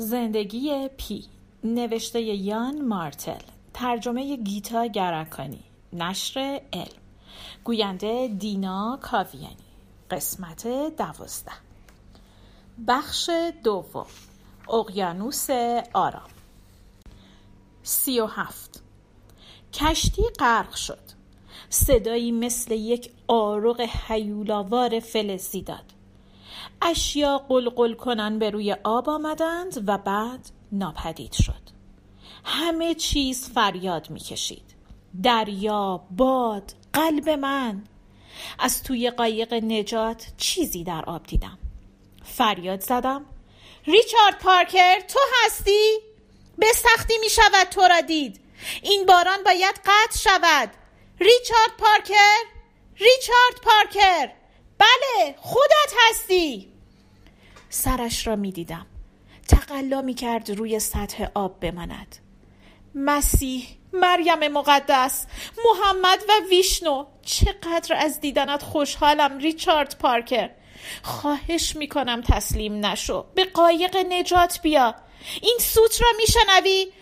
زندگی پی نوشته یان مارتل. ترجمه گیتا گرکانی. نشر علم گوینده دینا کاویانی. قسمت دوازده. بخش دوم. اقیانوس آرام. سی و هفت. کشتی غرق شد. صدایی مثل یک آرق حیولاوار فلزی داد. اشیا قلقل کنن به روی آب آمدند و بعد ناپدید شد. همه چیز فریاد می‌کشید. دریا باد قلب من. از توی قایق نجات چیزی در آب دیدم. فریاد زدم ریچارد پارکر تو هستی؟ به سختی می شود تو را دید. این باران باید قطع شود. ریچارد پارکر ریچارد پارکر. بله خودت هستی. سرش را می دیدم تقلا می کرد روی سطح آب بماند. مسیح مریم مقدس محمد و ویشنو چقدر از دیدنت خوشحالم ریچارد پارکر. خواهش می‌کنم تسلیم نشو. به قایق نجات بیا. این سوت را میشنوی؟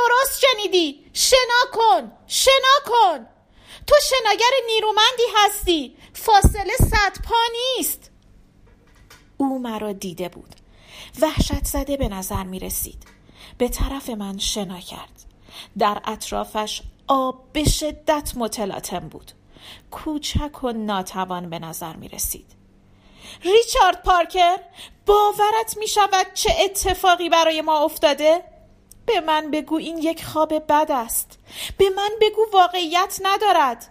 درست شنیدی. شنا کن. شنا کن. تو شناگر نیرومندی هستی. فاصله صد پا نیست. او مرا دیده بود. وحشت زده به نظر می رسید. به طرف من شنا کرد. در اطرافش آب به شدت متلاطم بود. کوچک و ناتوان به نظر می رسید. ریچارد پارکر باورت می شود چه اتفاقی برای ما افتاده؟ به من بگو این یک خواب بد است. به من بگو واقعیت ندارد.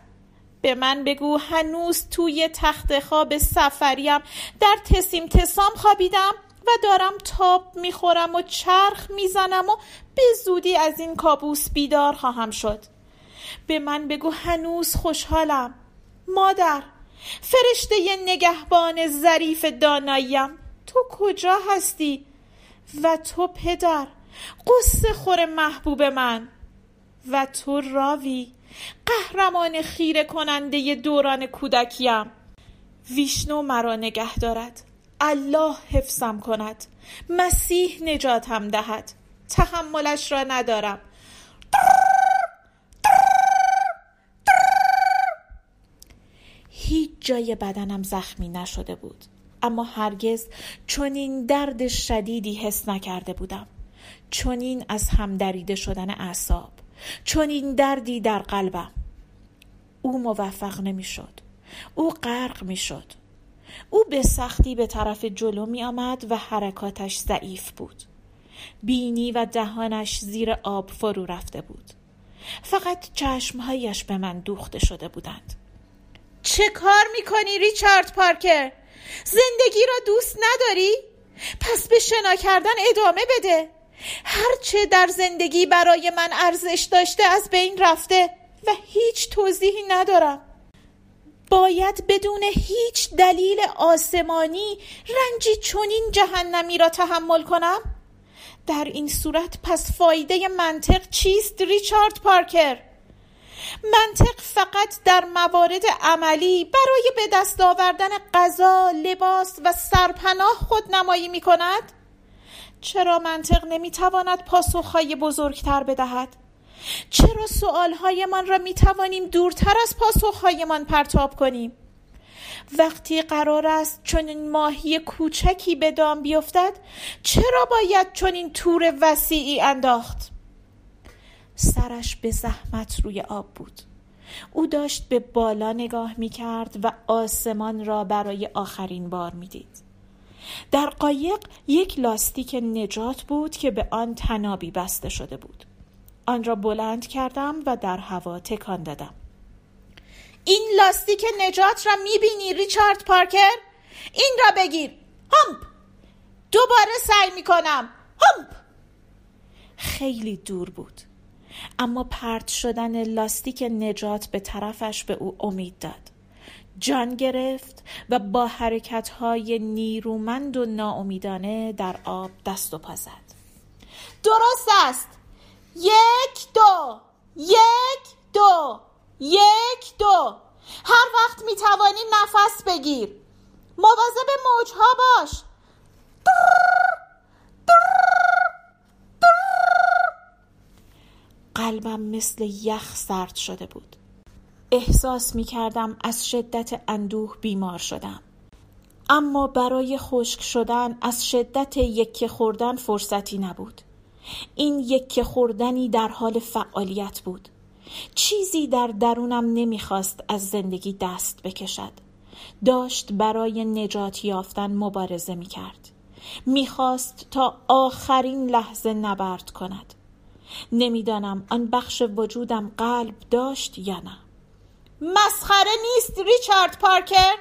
به من بگو هنوز توی تخت خواب سفریم. در تسیم تسام خوابیدم و دارم تاب می‌خورم و چرخ می‌زنم و به زودی از این کابوس بیدار خواهم شد. به من بگو هنوز خوشحالم. مادر فرشته نگهبان ظریف داناییم تو کجا هستی؟ و تو پدر. قصه خور محبوب من. و تو راوی قهرمان خیره کننده دوران کودکیم. ویشنو مرا نگه دارد. الله حفظم کند. مسیح نجاتم دهد. تحملش را ندارم. هیچ جای بدنم زخمی نشده بود. اما هرگز چنین درد شدیدی حس نکرده بودم. چنین از هم دریده شدن اعصاب چنین دردی در قلبم. او موفق نمی‌شد. او غرق می‌شد. او به سختی به طرف جلو می آمد و حرکاتش ضعیف بود. بینی و دهانش زیر آب فرو رفته بود. فقط چشمهایش به من دوخته شده بودند. چه کار می‌کنی ریچارد پارکر؟ زندگی را دوست نداری؟ پس به شنا کردن ادامه بده. هرچه در زندگی برای من ارزش داشته از بین رفته و هیچ توضیحی ندارم. باید بدون هیچ دلیل آسمانی رنجی چنین جهنمی را تحمل کنم؟ در این صورت پس فایده منطق چیست ریچارد پارکر؟ منطق فقط در موارد عملی برای به دست آوردن غذا، لباس و سرپناه خود نمایی می کند؟ چرا منطق نمی‌تواند پاسخهای بزرگتر بدهد؟ چرا سؤالهایمان را می‌توانیم دورتر از پاسخهایمان پرتاب کنیم؟ وقتی قرار است چنین ماهی کوچکی به دام بیفتد چرا باید چنین تور وسیعی انداخت سرش به زحمت روی آب بود او داشت به بالا نگاه می کرد و آسمان را برای آخرین بار می دید. در قایق یک لاستیک نجات بود که به آن تنابی بسته شده بود. آن را بلند کردم و در هوا تکان دادم. این لاستیک نجات را می‌بینی ریچارد پارکر؟ این را بگیر. همپ دوباره سعی می‌کنم. همپ خیلی دور بود. اما پرت شدن لاستیک نجات به طرفش به او امید داد. جان گرفت و با حرکتهای نیرومند و ناامیدانه در آب دست و پا زد. درست است. یک دو. یک دو. یک دو. هر وقت می توانی نفس بگیر. مواظب موجها باش. قلبم مثل یخ سرد شده بود. احساس می کردم از شدت اندوه بیمار شدم. اما برای خشک شدن از شدت یکه خوردن فرصتی نبود. این یکه خوردنی در حال فعالیت بود. چیزی در درونم نمی‌خواست از زندگی دست بکشد. داشت برای نجات یافتن مبارزه می کرد می‌خواست تا آخرین لحظه نبرد کند. نمی‌دانم آن بخش وجودم قلب داشت یا نه. مسخره نیست ریچارد پارکر.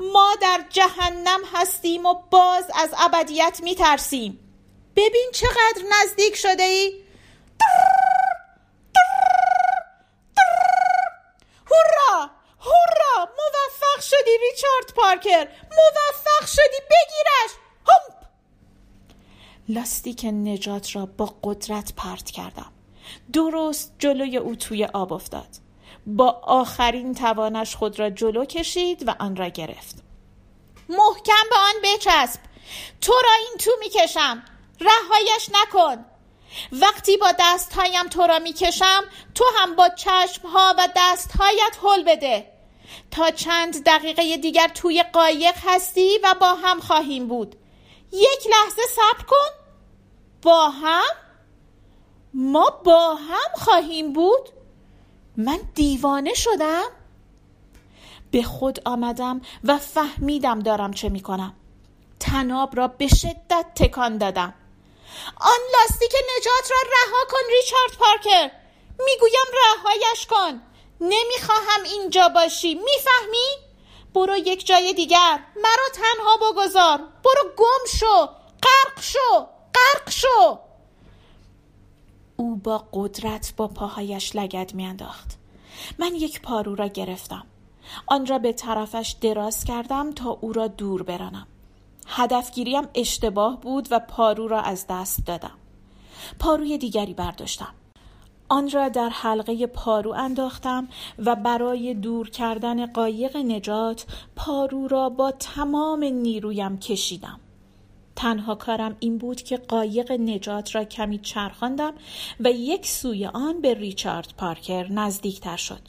ما در جهنم هستیم و باز از ابدیت میترسیم. ببین چقدر نزدیک شده ای. هورا! هورا! موفق شدی ریچارد پارکر. موفق شدی بگیرش. همپ لاستیک نجات را با قدرت پرت کردم. درست جلوی او توی آب افتاد. با آخرین توانش خود را جلو کشید و آن را گرفت. محکم به آن بچسب. تو را این تو می‌کشم. رهایش نکن. وقتی با دستهایم تو را می‌کشم تو هم با چشمها و دستهایت حل بده. تا چند دقیقه دیگر توی قایق هستی و با هم خواهیم بود. یک لحظه صبر کن. با هم؟ ما با هم خواهیم بود؟ من دیوانه شدم. به خود آمدم و فهمیدم دارم چه می‌کنم. تناب را به شدت تکان دادم. آن لاستیک نجات را رها کن ریچارد پارکر. می‌گویم رهایش کن. نمی‌خواهم اینجا باشی. می‌فهمی؟ برو یک جای دیگر. مرا تنها بگذار. برو گم شو. غرق شو. غرق شو. او با قدرت با پاهایش لگد میانداخت. من یک پارو را گرفتم. آن را به طرفش دراز کردم تا او را دور برانم. هدفگیریم اشتباه بود و پارو را از دست دادم. پاروی دیگری برداشتم. آن را در حلقه پارو انداختم و برای دور کردن قایق نجات پارو را با تمام نیرویم کشیدم. تنها کارم این بود که قایق نجات را کمی چرخاندم و یک سوی آن به ریچارد پارکر نزدیکتر شد.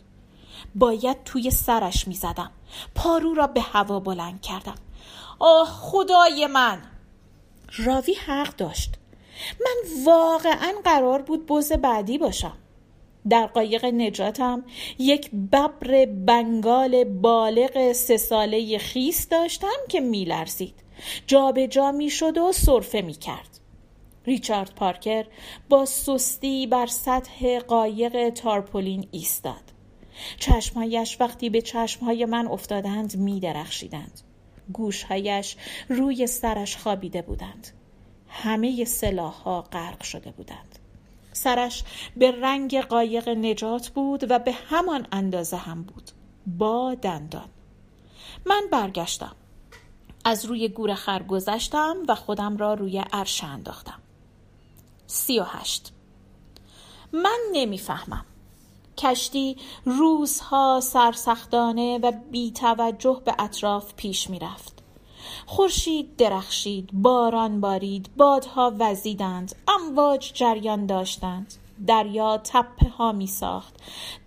باید توی سرش می زدم پارو را به هوا بلند کردم. آه خدای من! راوی حق داشت. من واقعا قرار بود بز بعدی باشم. در قایق نجاتم یک ببر بنگال بالغ سه ساله خیس داشتم که میلرزید. جابجا می‌شد و سرفه می‌کرد ریچارد پارکر با سستی بر سطح قایق تارپولین ایستاد چشمهایش وقتی به چشمهای من افتادند می درخشیدند. گوشهایش روی سرش خوابیده بودند. همه سلاح ها غرق شده بودند. سرش به رنگ قایق نجات بود و به همان اندازه هم بود. با دندان. من برگشتم. از روی گور خر گذشتم و خودم را روی عرش انداختم. سی و هشت. من نمی‌فهمم. کشتی روزها سرسختانه و بی توجه به اطراف پیش می رفت. خورشید درخشید، باران بارید، بادها وزیدند، امواج جریان داشتند. دریا تپه ها می ساخت.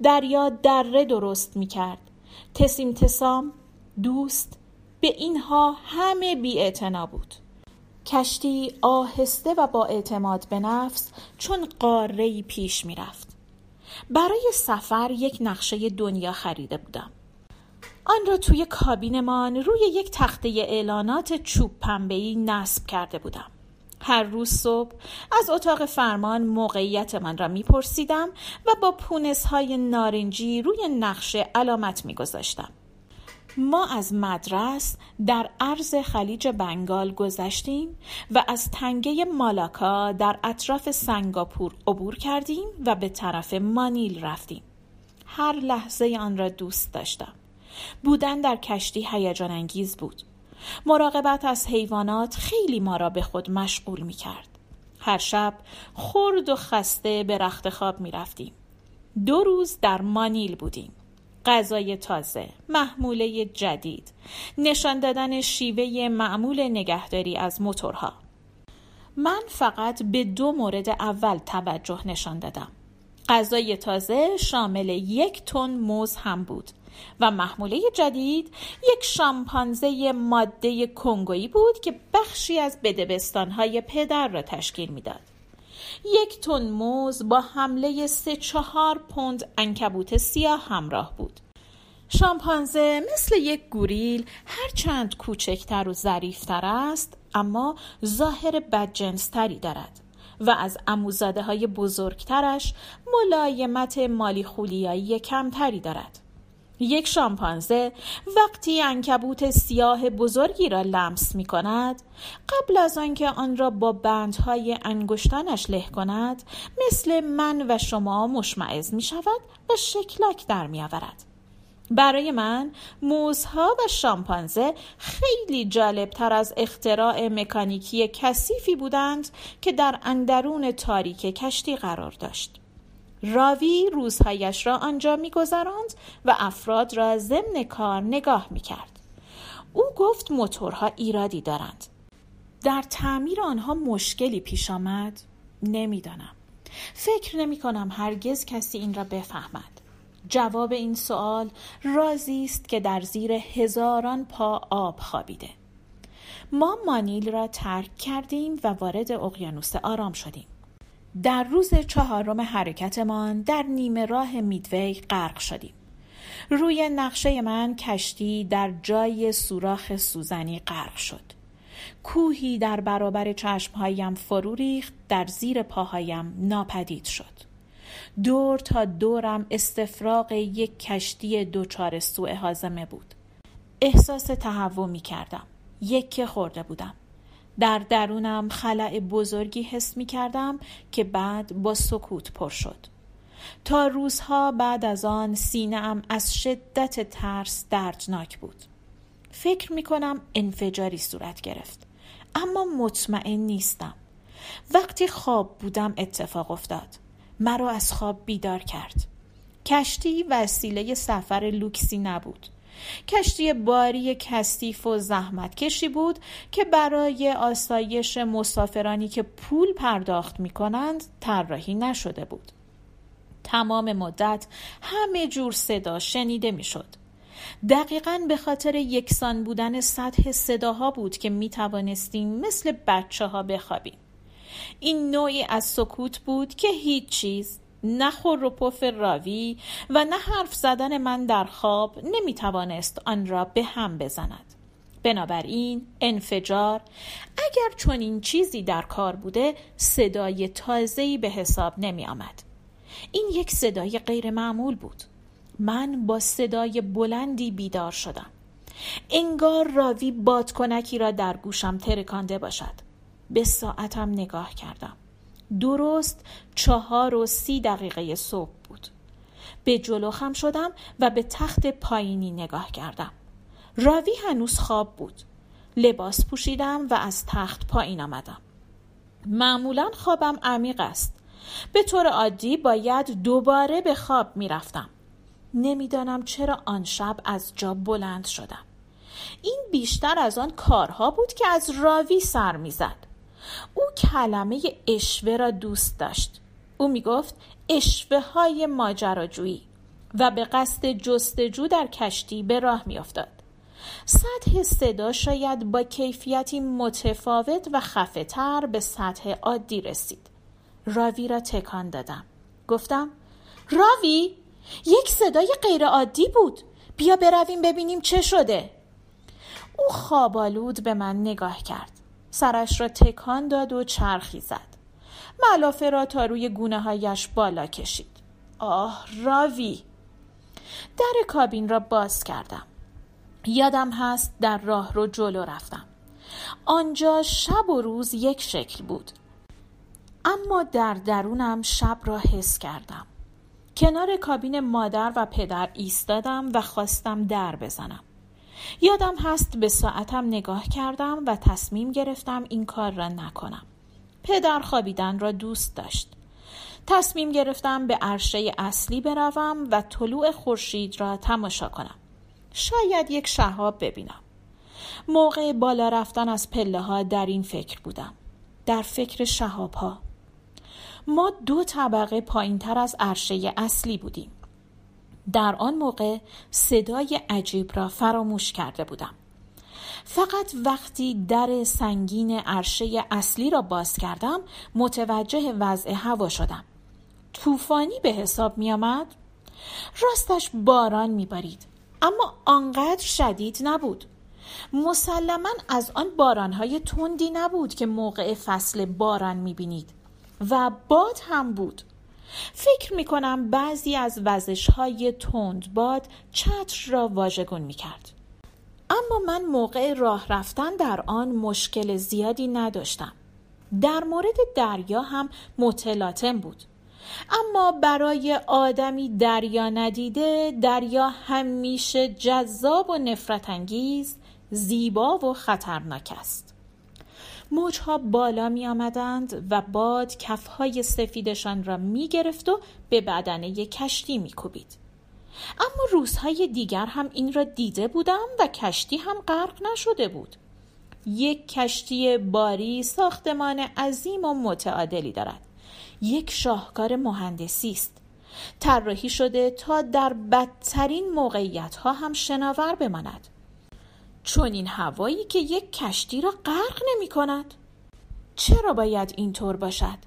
دریا دره درست می کرد. تسیم تسام، دوست، به اینها همه بی بود. کشتی آهسته و با اعتماد به نفس چون قاره پیش می رفت. برای سفر یک نقشه دنیا خریده بودم آن را توی کابینمان روی یک تخته اعلانات چوب پنبه‌ای نصب کرده بودم هر روز صبح از اتاق فرمان موقعیت من را میپرسیدم و با پونس های نارنجی روی نقشه علامت میگذاشتم ما از مدرس در عرض خلیج بنگال گذشتیم و از تنگه مالاکا در اطراف سنگاپور عبور کردیم و به طرف مانیل رفتیم. هر لحظه آن را دوست داشتم. بودن در کشتی هیجان انگیز بود. مراقبت از حیوانات خیلی ما را به خود مشغول می کرد. هر شب خرد و خسته به رخت خواب می رفتیم. دو روز در مانیل بودیم. غذای تازه، محموله جدید، نشان دادن شیوه معمول نگهداری از موتورها. من فقط به دو مورد اول توجه نشان دادم. غذای تازه شامل یک تن موز هم بود و محموله جدید یک شامپانزه ماده کنگویی بود که بخشی از بدبستانهای پدر را تشکیل می‌داد. یک تن موز با حمله سه چهار پوند انکبوت سیاه همراه بود. شامپانزه مثل یک گوریل هرچند کوچکتر و ظریفتر است اما ظاهر بدجنستری دارد و از اموزاده های بزرگترش ملایمت مالی خولیایی کمتری دارد. یک شامپانزه وقتی انکبوت سیاه بزرگی را لمس می کند قبل از آنکه آن را با بندهای انگشتانش له کند مثل من و شما مشمعز می شود و شکلک در می آورد. برای من موزها و شامپانزه خیلی جالبتر از اختراع مکانیکی کثیفی بودند که در اندرون تاریک کشتی قرار داشت. راوی روزهایش را آنجا میگذراند و افراد را ضمن کار نگاه می‌کرد. او گفت موتورها ایرادی دارند. در تعمیر آنها مشکلی پیش آمد. نمی‌دانم. فکر نمی کنم هرگز کسی این را بفهمد. جواب این سوال رازی است که در زیر هزاران پا آب خوابیده. ما مانیل را ترک کردیم و وارد اقیانوس آرام شدیم. در روز چهارم حرکتمان در نیمه راه میدوی غرق شدیم. روی نقشه من کشتی در جای سوراخ سوزنی غرق شد. کوهی در برابر چشمهایم فرو ریخت در زیر پاهایم ناپدید شد. دور تا دورم استفراغ یک کشتی دوچار سوء حازمه بود. احساس تهوع می کردم. یک خورده بودم. در درونم خلع بزرگی حس می کردم که بعد با سکوت پر شد. تا روزها بعد از آن سینهام از شدت ترس دردناک بود. فکر می کنم انفجاری صورت گرفت. اما مطمئن نیستم. وقتی خواب بودم اتفاق افتاد. مرا از خواب بیدار کرد. کشتی وسیله سفر لوکسی نبود. کشتی باری کثیف و زحمت کشی بود که برای آسایش مسافرانی که پول پرداخت می کنند طراحی نشده بود. تمام مدت همه جور صدا شنیده می شد. دقیقا به خاطر یکسان بودن سطح صداها بود که می توانستیم مثل بچه ها بخوابیم. این نوعی از سکوت بود که هیچ چیز نه خور و پف راوی و نه حرف زدن من در خواب نمی توانست آن را به هم بزند. بنابراین انفجار اگر چون این چیزی در کار بوده صدای تازه‌ای به حساب نمی آمد. این یک صدای غیر معمول بود. من با صدای بلندی بیدار شدم. انگار راوی بادکنکی را در گوشم ترکانده باشد. به ساعتم نگاه کردم. درست چهار و سی دقیقه صبح بود. به جلو خم شدم و به تخت پایینی نگاه کردم. راوی هنوز خواب بود. لباس پوشیدم و از تخت پایین آمدم. معمولا خوابم عمیق است. به طور عادی باید دوباره به خواب می رفتم نمی‌دانم چرا آن شب از جا بلند شدم. این بیشتر از آن کارها بود که از راوی سر می‌زد. او کلمه اشوه را دوست داشت او می گفت اشوه های ماجراجویی و به قصد جستجو در کشتی به راه می افتاد. سطح صدا شاید با کیفیتی متفاوت و خفتر به سطح عادی رسید. راوی را تکان دادم. گفتم راوی یک صدای غیر عادی بود. بیا برویم ببینیم چه شده. او خوابالود به من نگاه کرد. سرش را تکان داد و چرخی زد. ملافه را تا روی گونه هایش بالا کشید. آه راوی! در کابین را باز کردم. یادم هست در راه رو جلو رفتم. آنجا شب و روز یک شکل بود. اما در درونم شب را حس کردم. کنار کابین مادر و پدر ایستادم و خواستم در بزنم. یادم هست به ساعتم نگاه کردم و تصمیم گرفتم این کار را نکنم. پدر خوابیدن را دوست داشت. تصمیم گرفتم به عرشه اصلی بروم و طلوع خورشید را تماشا کنم. شاید یک شهاب ببینم. موقع بالا رفتن از پله ها در این فکر بودم. در فکر شهاب ها. ما دو طبقه پایین تر از عرشه اصلی بودیم. در آن موقع صدای عجیب را فراموش کرده بودم. فقط وقتی در سنگین عرشه اصلی را باز کردم متوجه وضع هوا شدم. طوفانی به حساب می آمد؟ راستش باران می بارید اما آنقدر شدید نبود. مسلما از آن بارانهای تندی نبود که موقع فصل باران می بینید و باد هم بود. فکر می کنم بعضی از وزش های تند باد چتر را واژگون می کرد. اما من موقع راه رفتن در آن مشکل زیادی نداشتم. در مورد دریا هم متلاطم بود. اما برای آدمی دریا ندیده دریا همیشه جذاب و نفرت انگیز زیبا و خطرناک است موجها بالا می آمدند و باد کفهای سفیدشان را می گرفت و به بدنه کشتی می کوبید. اما روزهای دیگر هم این را دیده بودم و کشتی هم غرق نشده بود. یک کشتی باری ساختمان عظیم و متعادلی دارد. یک شاهکار مهندسی است. طراحی شده تا در بدترین موقعیت ها هم شناور بماند. چون این هوایی که یک کشتی را غرق نمی کند چرا باید اینطور باشد؟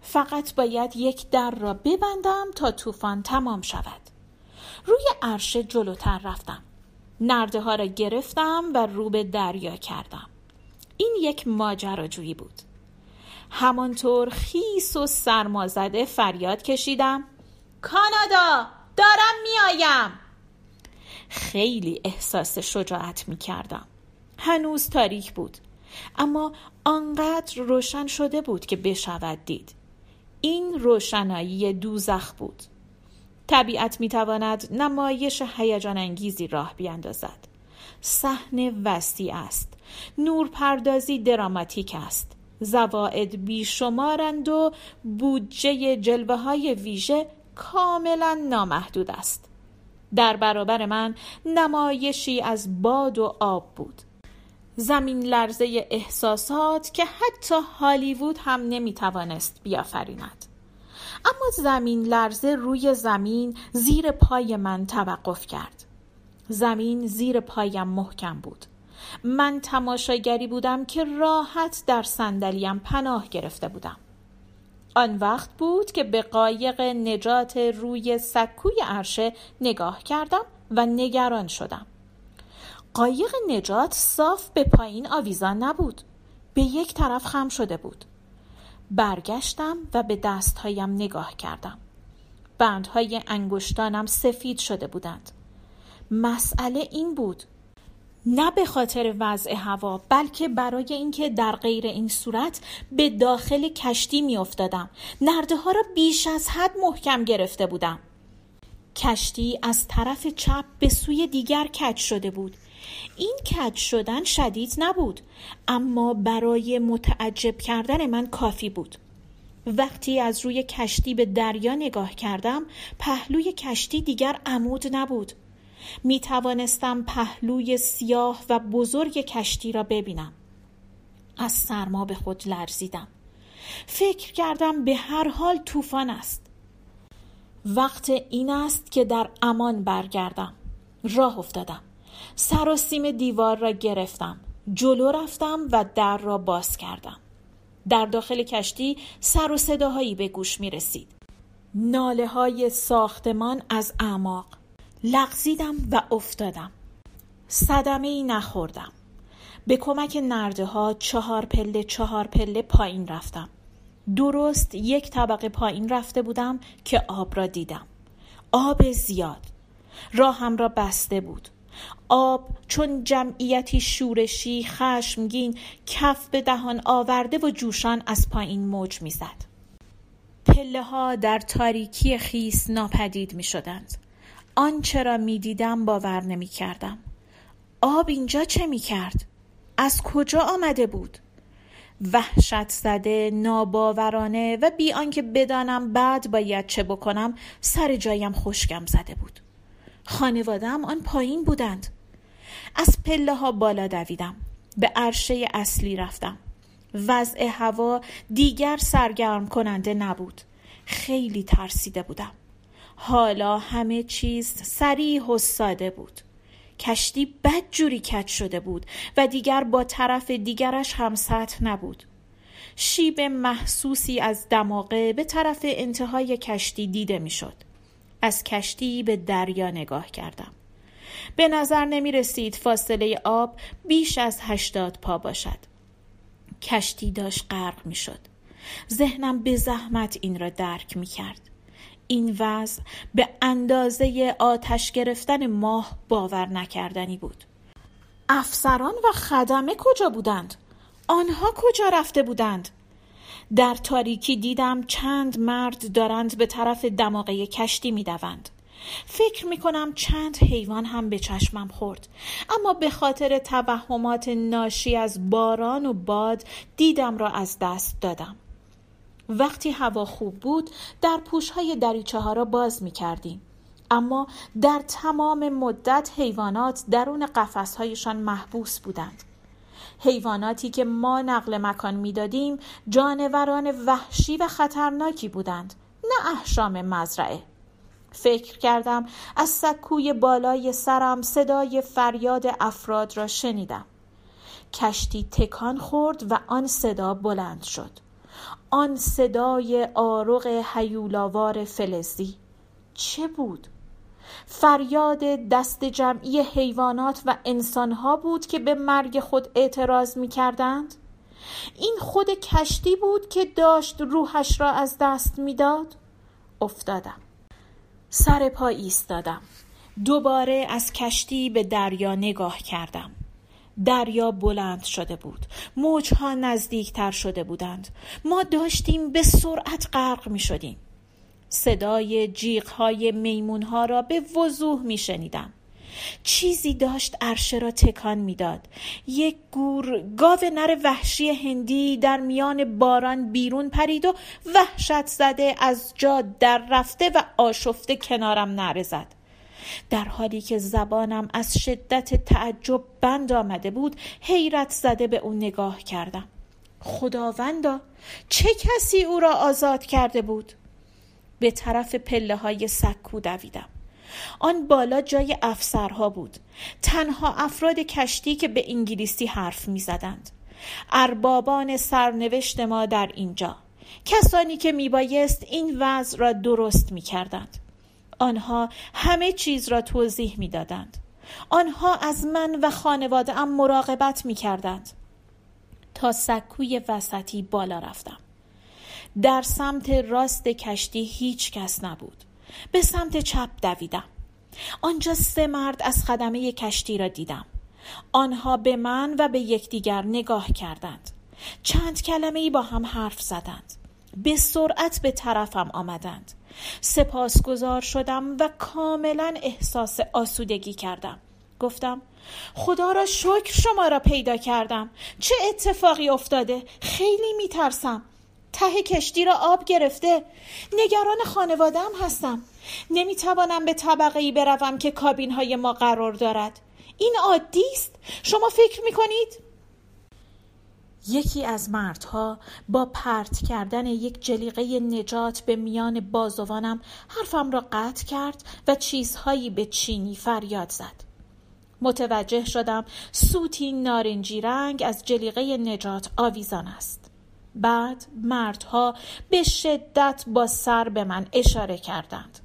فقط باید یک در را ببندم تا طوفان تمام شود. روی عرشه جلوتر رفتم. نرده ها را گرفتم و رو به دریا کردم. این یک ماجراجویی بود. همانطور خیس و سرمازده فریاد کشیدم. کانادا دارم میآیم. خیلی احساس شجاعت می کردم. هنوز تاریک بود. اما آنقدر روشن شده بود که بشود دید. این روشنایی دوزخ بود. طبیعت می تواند نمایش هیجان انگیزی راه بیاندازد. صحنه وسیع است. نور پردازی دراماتیک است. زواعد بیشمارند و بودجه جلوه های ویژه کاملا نامحدود است. در برابر من نمایشی از باد و آب بود. زمین لرزه احساسات که حتی هالیوود هم نمی‌توانست بیافریند. اما زمین لرزه روی زمین زیر پای من توقف کرد. زمین زیر پایم محکم بود. من تماشاگری بودم که راحت در صندلیم پناه گرفته بودم. آن وقت بود که به قایق نجات روی سکوی عرشه نگاه کردم و نگران شدم. قایق نجات صاف به پایین آویزان نبود. به یک طرف خم شده بود. برگشتم و به دستهایم نگاه کردم. بندهای انگشتانم سفید شده بودند. مسئله این بود نه به خاطر وضع هوا بلکه برای اینکه در غیر این صورت به داخل کشتی می افتادم نرده ها را بیش از حد محکم گرفته بودم. کشتی از طرف چپ به سوی دیگر کج شده بود. این کج شدن شدید نبود اما برای متعجب کردن من کافی بود. وقتی از روی کشتی به دریا نگاه کردم پهلوی کشتی دیگر عمود نبود. می توانستم پهلوی سیاه و بزرگ کشتی را ببینم. از سرما به خود لرزیدم. فکر کردم به هر حال طوفان است. وقت این است که در امان برگردم. راه افتادم. سر و سیم دیوار را گرفتم. جلو رفتم و در را باز کردم. در داخل کشتی سر و صداهایی به گوش می رسید ناله های ساختمان از اعماق. لغزیدم و افتادم. صدمه ای نخوردم. به کمک نرده ها چهار پله چهار پله پایین رفتم. درست یک طبقه پایین رفته بودم که آب را دیدم. آب زیاد. راهم را بسته بود. آب چون جمعیتی شورشی خشمگین کف به دهان آورده و جوشان از پایین موج می‌زد. پله ها در تاریکی خیس ناپدید می شدند آنچه را می دیدم باور نمی کردم. آب اینجا چه می کرد؟ از کجا آمده بود؟ وحشت زده ناباورانه و بی آنکه بدانم بعد باید چه بکنم سر جایم خشکم زده بود خانوادم آن پایین بودند از پله ها بالا دویدم به عرشه اصلی رفتم وضع هوا دیگر سرگرم کننده نبود خیلی ترسیده بودم حالا همه چیز سریح و ساده بود. کشتی بد جوری کج شده بود و دیگر با طرف دیگرش هم سطح نبود. شیب محسوسی از دماغه به طرف انتهای کشتی دیده می‌شد. از کشتی به دریا نگاه کردم. به نظر نمی رسید فاصله آب بیش از هشتاد پا باشد. کشتی داشت غرق می شد ذهنم به زحمت این را درک می کرد این وضع به اندازه آتش گرفتن ماه باور نکردنی بود افسران و خدمه کجا بودند؟ آنها کجا رفته بودند؟ در تاریکی دیدم چند مرد دارند به طرف دماغه کشتی می دوند. فکر می کنم چند حیوان هم به چشمم خورد اما به خاطر توهمات ناشی از باران و باد دیدم را از دست دادم وقتی هوا خوب بود در پوش های دریچه ها را باز می کردیم. اما در تمام مدت حیوانات درون قفس هایشان محبوس بودند. حیواناتی که ما نقل مکان می‌دادیم جانوران وحشی و خطرناکی بودند نه احشام مزرعه فکر کردم از سکوی بالای سرم صدای فریاد افراد را شنیدم کشتی تکان خورد و آن صدا بلند شد آن صدای آرق حیولاوار فلزی چه بود؟ فریاد دست جمعی حیوانات و انسانها بود که به مرگ خود اعتراض می کردند؟ این خود کشتی بود که داشت روحش را از دست می‌داد؟ افتادم سر پا ایستادم دوباره از کشتی به دریا نگاه کردم دریا بلند شده بود. موجها نزدیکتر شده بودند. ما داشتیم به سرعت غرق می شدیم صدای جیغهای میمونها را به وضوح می شنیدم چیزی داشت عرشه را تکان می‌داد. یک گور گاو نر وحشی هندی در میان باران بیرون پرید و وحشت زده از جا در رفته و آشفته کنارم نره زد. در حالی که زبانم از شدت تعجب بند آمده بود حیرت زده به او نگاه کردم. خداوندا چه کسی او را آزاد کرده بود؟ به طرف پله های سکو دویدم. آن بالا جای افسرها بود. تنها افراد کشتی که به انگلیسی حرف می زدند اربابان سرنوشت ما در اینجا. کسانی که میبایست این وضع را درست می کردند. آنها همه چیز را توضیح می دادند. آنها از من و خانواده ام مراقبت می کردند. تا سکوی وسطی بالا رفتم. در سمت راست کشتی هیچ کس نبود. به سمت چپ دویدم. آنجا سه مرد از خدمه کشتی را دیدم. آنها به من و به یکدیگر نگاه کردند. چند کلمه ای با هم حرف زدند. به سرعت به طرفم آمدند. سپاسگزار شدم و کاملا احساس آسودگی کردم. گفتم خدا را شکر شما را پیدا کردم. چه اتفاقی افتاده؟ خیلی میترسم. ته کشتی را آب گرفته. نگران خانوادم هستم. نمی‌توانم به طبقه ای بروم که کابین های ما قرار دارد. این عادی است. شما فکر می‌کنید؟ یکی از مردها با پرت کردن یک جلیقه نجات به میان بازوانم حرفم را قطع کرد و چیزهایی به چینی فریاد زد. متوجه شدم سوتی نارنجی رنگ از جلیقه نجات آویزان است. بعد مردها به شدت با سر به من اشاره کردند.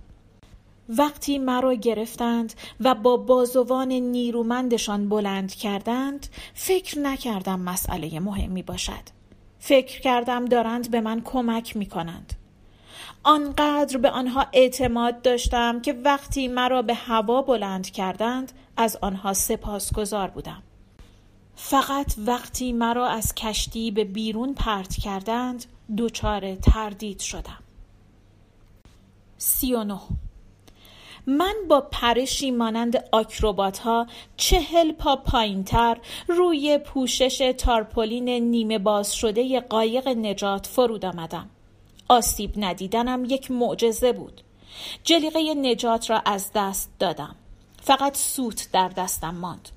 وقتی مرا گرفتند و با بازوان نیرومندشان بلند کردند فکر نکردم مسئله مهمی باشد. فکر کردم دارند به من کمک می کنند آنقدر به آنها اعتماد داشتم که وقتی مرا به هوا بلند کردند از آنها سپاسگزار بودم. فقط وقتی مرا از کشتی به بیرون پرت کردند دچار تردید شدم. سی و نه من با پرشی مانند آکروبات ها چهل پا پایینتر روی پوشش تارپولین نیمه باز شده قایق نجات فرود آمدم. آسیب ندیدنم یک معجزه بود. جلیقه نجات را از دست دادم. فقط سوت در دستم ماند.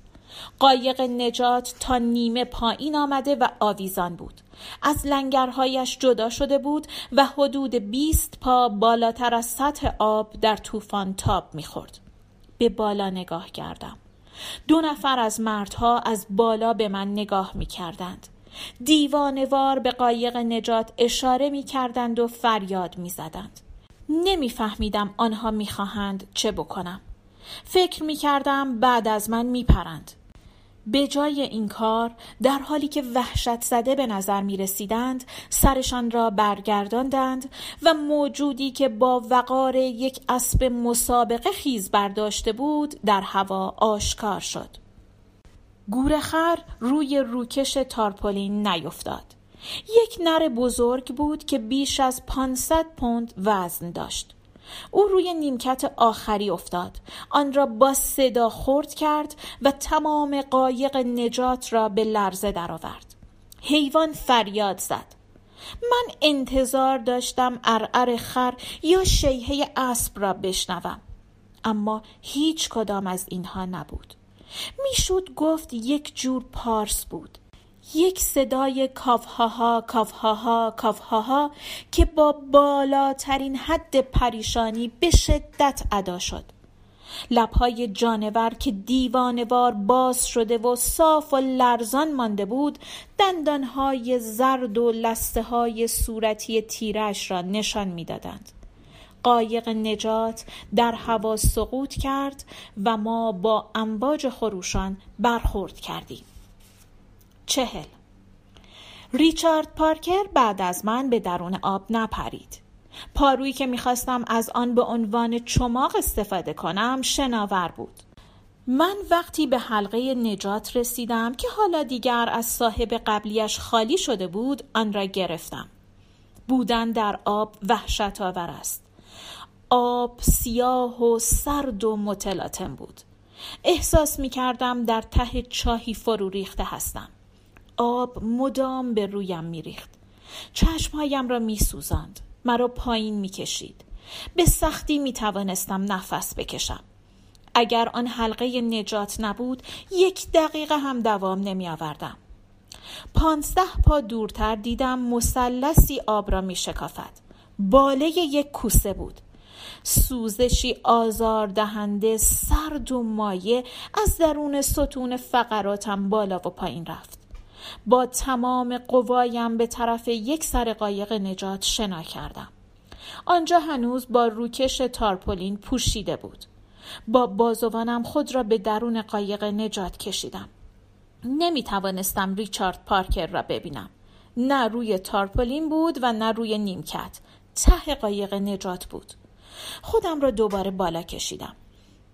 قایق نجات تا نیمه پایین آمده و آویزان بود. از لنگرهایش جدا شده بود و حدود 20 پا بالاتر از سطح آب در طوفان تاب می‌خورد. به بالا نگاه کردم. دو نفر از مردها از بالا به من نگاه می کردند. دیوانوار به قایق نجات اشاره می کردند و فریاد می زدند. نمیفهمیدم آنها می‌خواهند چه بکنم. فکر می کردم بعد از من می پرند. به جای این کار در حالی که وحشت زده به نظر می رسیدند سرشان را برگرداندند و موجودی که با وقار یک اسب مسابقه خیز برداشته بود در هوا آشکار شد. گورخر روی روکش تارپولین نیفتاد. یک نر بزرگ بود که بیش از 500 پوند وزن داشت. او روی نیمکت آخری افتاد. آن را با صدا خورد کرد و تمام قایق نجات را به لرزه درآورد. حیوان فریاد زد. من انتظار داشتم ارعر خر یا شیهه اسب را بشنوم. اما هیچ کدام از اینها نبود. می‌شد گفت یک جور پارس بود. یک صدای کافهاها کافهاها کافهاها که با بالاترین حد پریشانی به شدت ادا شد لبهای جانور که دیوانوار باز شده و صاف و لرزان مانده بود دندانهای زرد و لسته های صورتی تیرش را نشان می‌دادند. قایق نجات در هوا سقوط کرد و ما با امواج خروشان برخورد کردیم چهل. ریچارد پارکر بعد از من به درون آب نپرید. پارویی که می‌خواستم از آن به عنوان چماق استفاده کنم شناور بود. من وقتی به حلقه نجات رسیدم که حالا دیگر از صاحب قبلیش خالی شده بود آن را گرفتم. بودن در آب وحشت آور است. آب سیاه و سرد و متلاطم بود. احساس می کردم در ته چاهی فرو ریخته هستم. آب مدام به رویم میریخت. چشمهایم را میسوزاند. مرا پایین می‌کشید. به سختی می توانستم نفس بکشم. اگر آن حلقه نجات نبود یک دقیقه هم دوام نمی آوردم پانزده پا دورتر دیدم مسلسی آب را می شکافد باله یک کوسه بود. سوزشی آزار دهنده سرد و مایه از درون ستون فقراتم بالا و پایین رفت. با تمام قوایم به طرف یک سر قایق نجات شنا کردم. آنجا هنوز با روکش تارپولین پوشیده بود. با بازوانم خود را به درون قایق نجات کشیدم. نمی توانستم ریچارد پارکر را ببینم. نه روی تارپولین بود و نه روی نیمکت. ته قایق نجات بود. خودم را دوباره بالا کشیدم.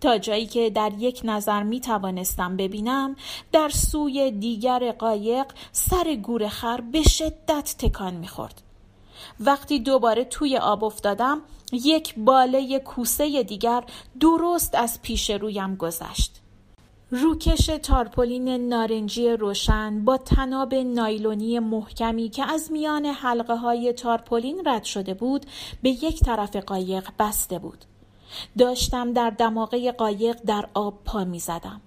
جایی که در یک نظر می توانستم ببینم در سوی دیگر قایق سر گور خر به شدت تکان می خورد. وقتی دوباره توی آب افتادم یک باله کوسه دیگر درست از پیش رویم گذشت. روکش تارپولین نارنجی روشن با تناب نایلونی محکمی که از میان حلقه های تارپولین رد شده بود به یک طرف قایق بسته بود. داشتم در دماغه قایق در آب پا می زدم.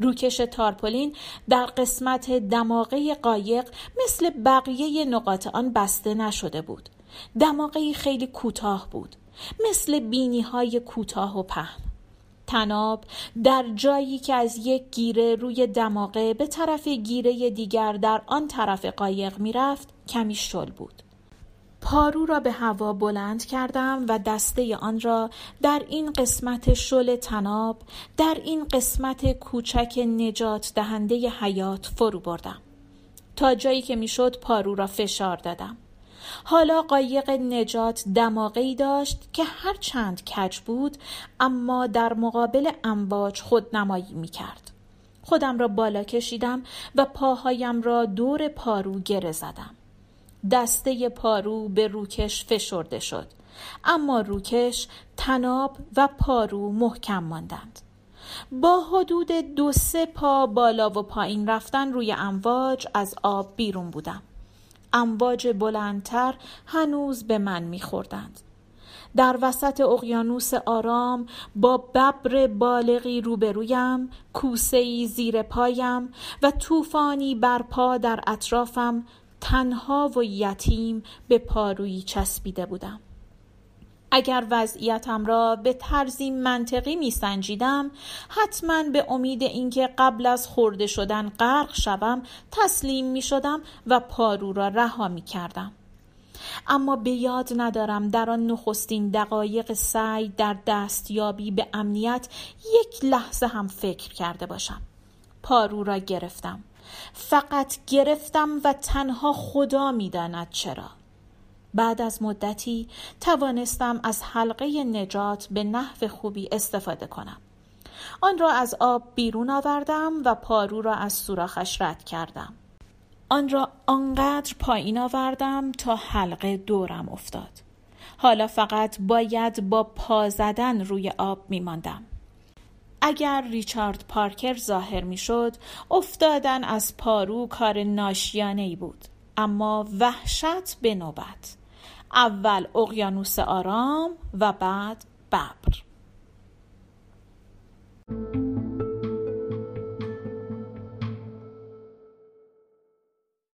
روکش تارپولین در قسمت دماغه قایق مثل بقیه نقاط آن بسته نشده بود. دماغه خیلی کوتاه بود. مثل بینی های کوتاه و پهن. تناب در جایی که از یک گیره روی دماغه به طرف گیره دیگر در آن طرف قایق می‌رفت کمی شل بود. پارو را به هوا بلند کردم و دسته آن را در این قسمت شل تناب در این قسمت کوچک نجات دهنده حیات فرو بردم تا جایی که می‌شد پارو را فشار دادم حالا قایق نجات دماغی داشت که هر چند کج بود اما در مقابل امواج خود نمایی می کرد. خودم را بالا کشیدم و پاهایم را دور پارو گره زدم. دسته پارو به روکش فشرده شد. اما روکش تناب و پارو محکم ماندند. با حدود دو سه پا بالا و پایین رفتن روی امواج از آب بیرون بودم. امواج بلندتر هنوز به من میخوردند. در وسط اقیانوس آرام با ببر بالغی روبرویم کوسهای زیر پایم و طوفانی برپا در اطرافم تنها و یتیم به پارویی چسبیده بودم. اگر وضعیتم را به طرزی منطقی می سنجیدم حتما به امید اینکه قبل از خورده شدن غرق شوم تسلیم می شدم و پارو را رها می کردم اما به یاد ندارم در آن نخستین دقایق سعی در دستیابی به امنیت یک لحظه هم فکر کرده باشم. پارو را گرفتم. فقط گرفتم و تنها خدا می‌داند چرا. بعد از مدتی توانستم از حلقه نجات به نحو خوبی استفاده کنم. آن را از آب بیرون آوردم و پارو را از سوراخش رد کردم. آن را آنقدر پایین آوردم تا حلقه دورم افتاد. حالا فقط باید با پا زدن روی آب می ماندم. اگر ریچارد پارکر ظاهر می‌شد افتادن از پارو کار ناشیانه ای بود. اما وحشت به نوبت. اول اقیانوس آرام و بعد ببر.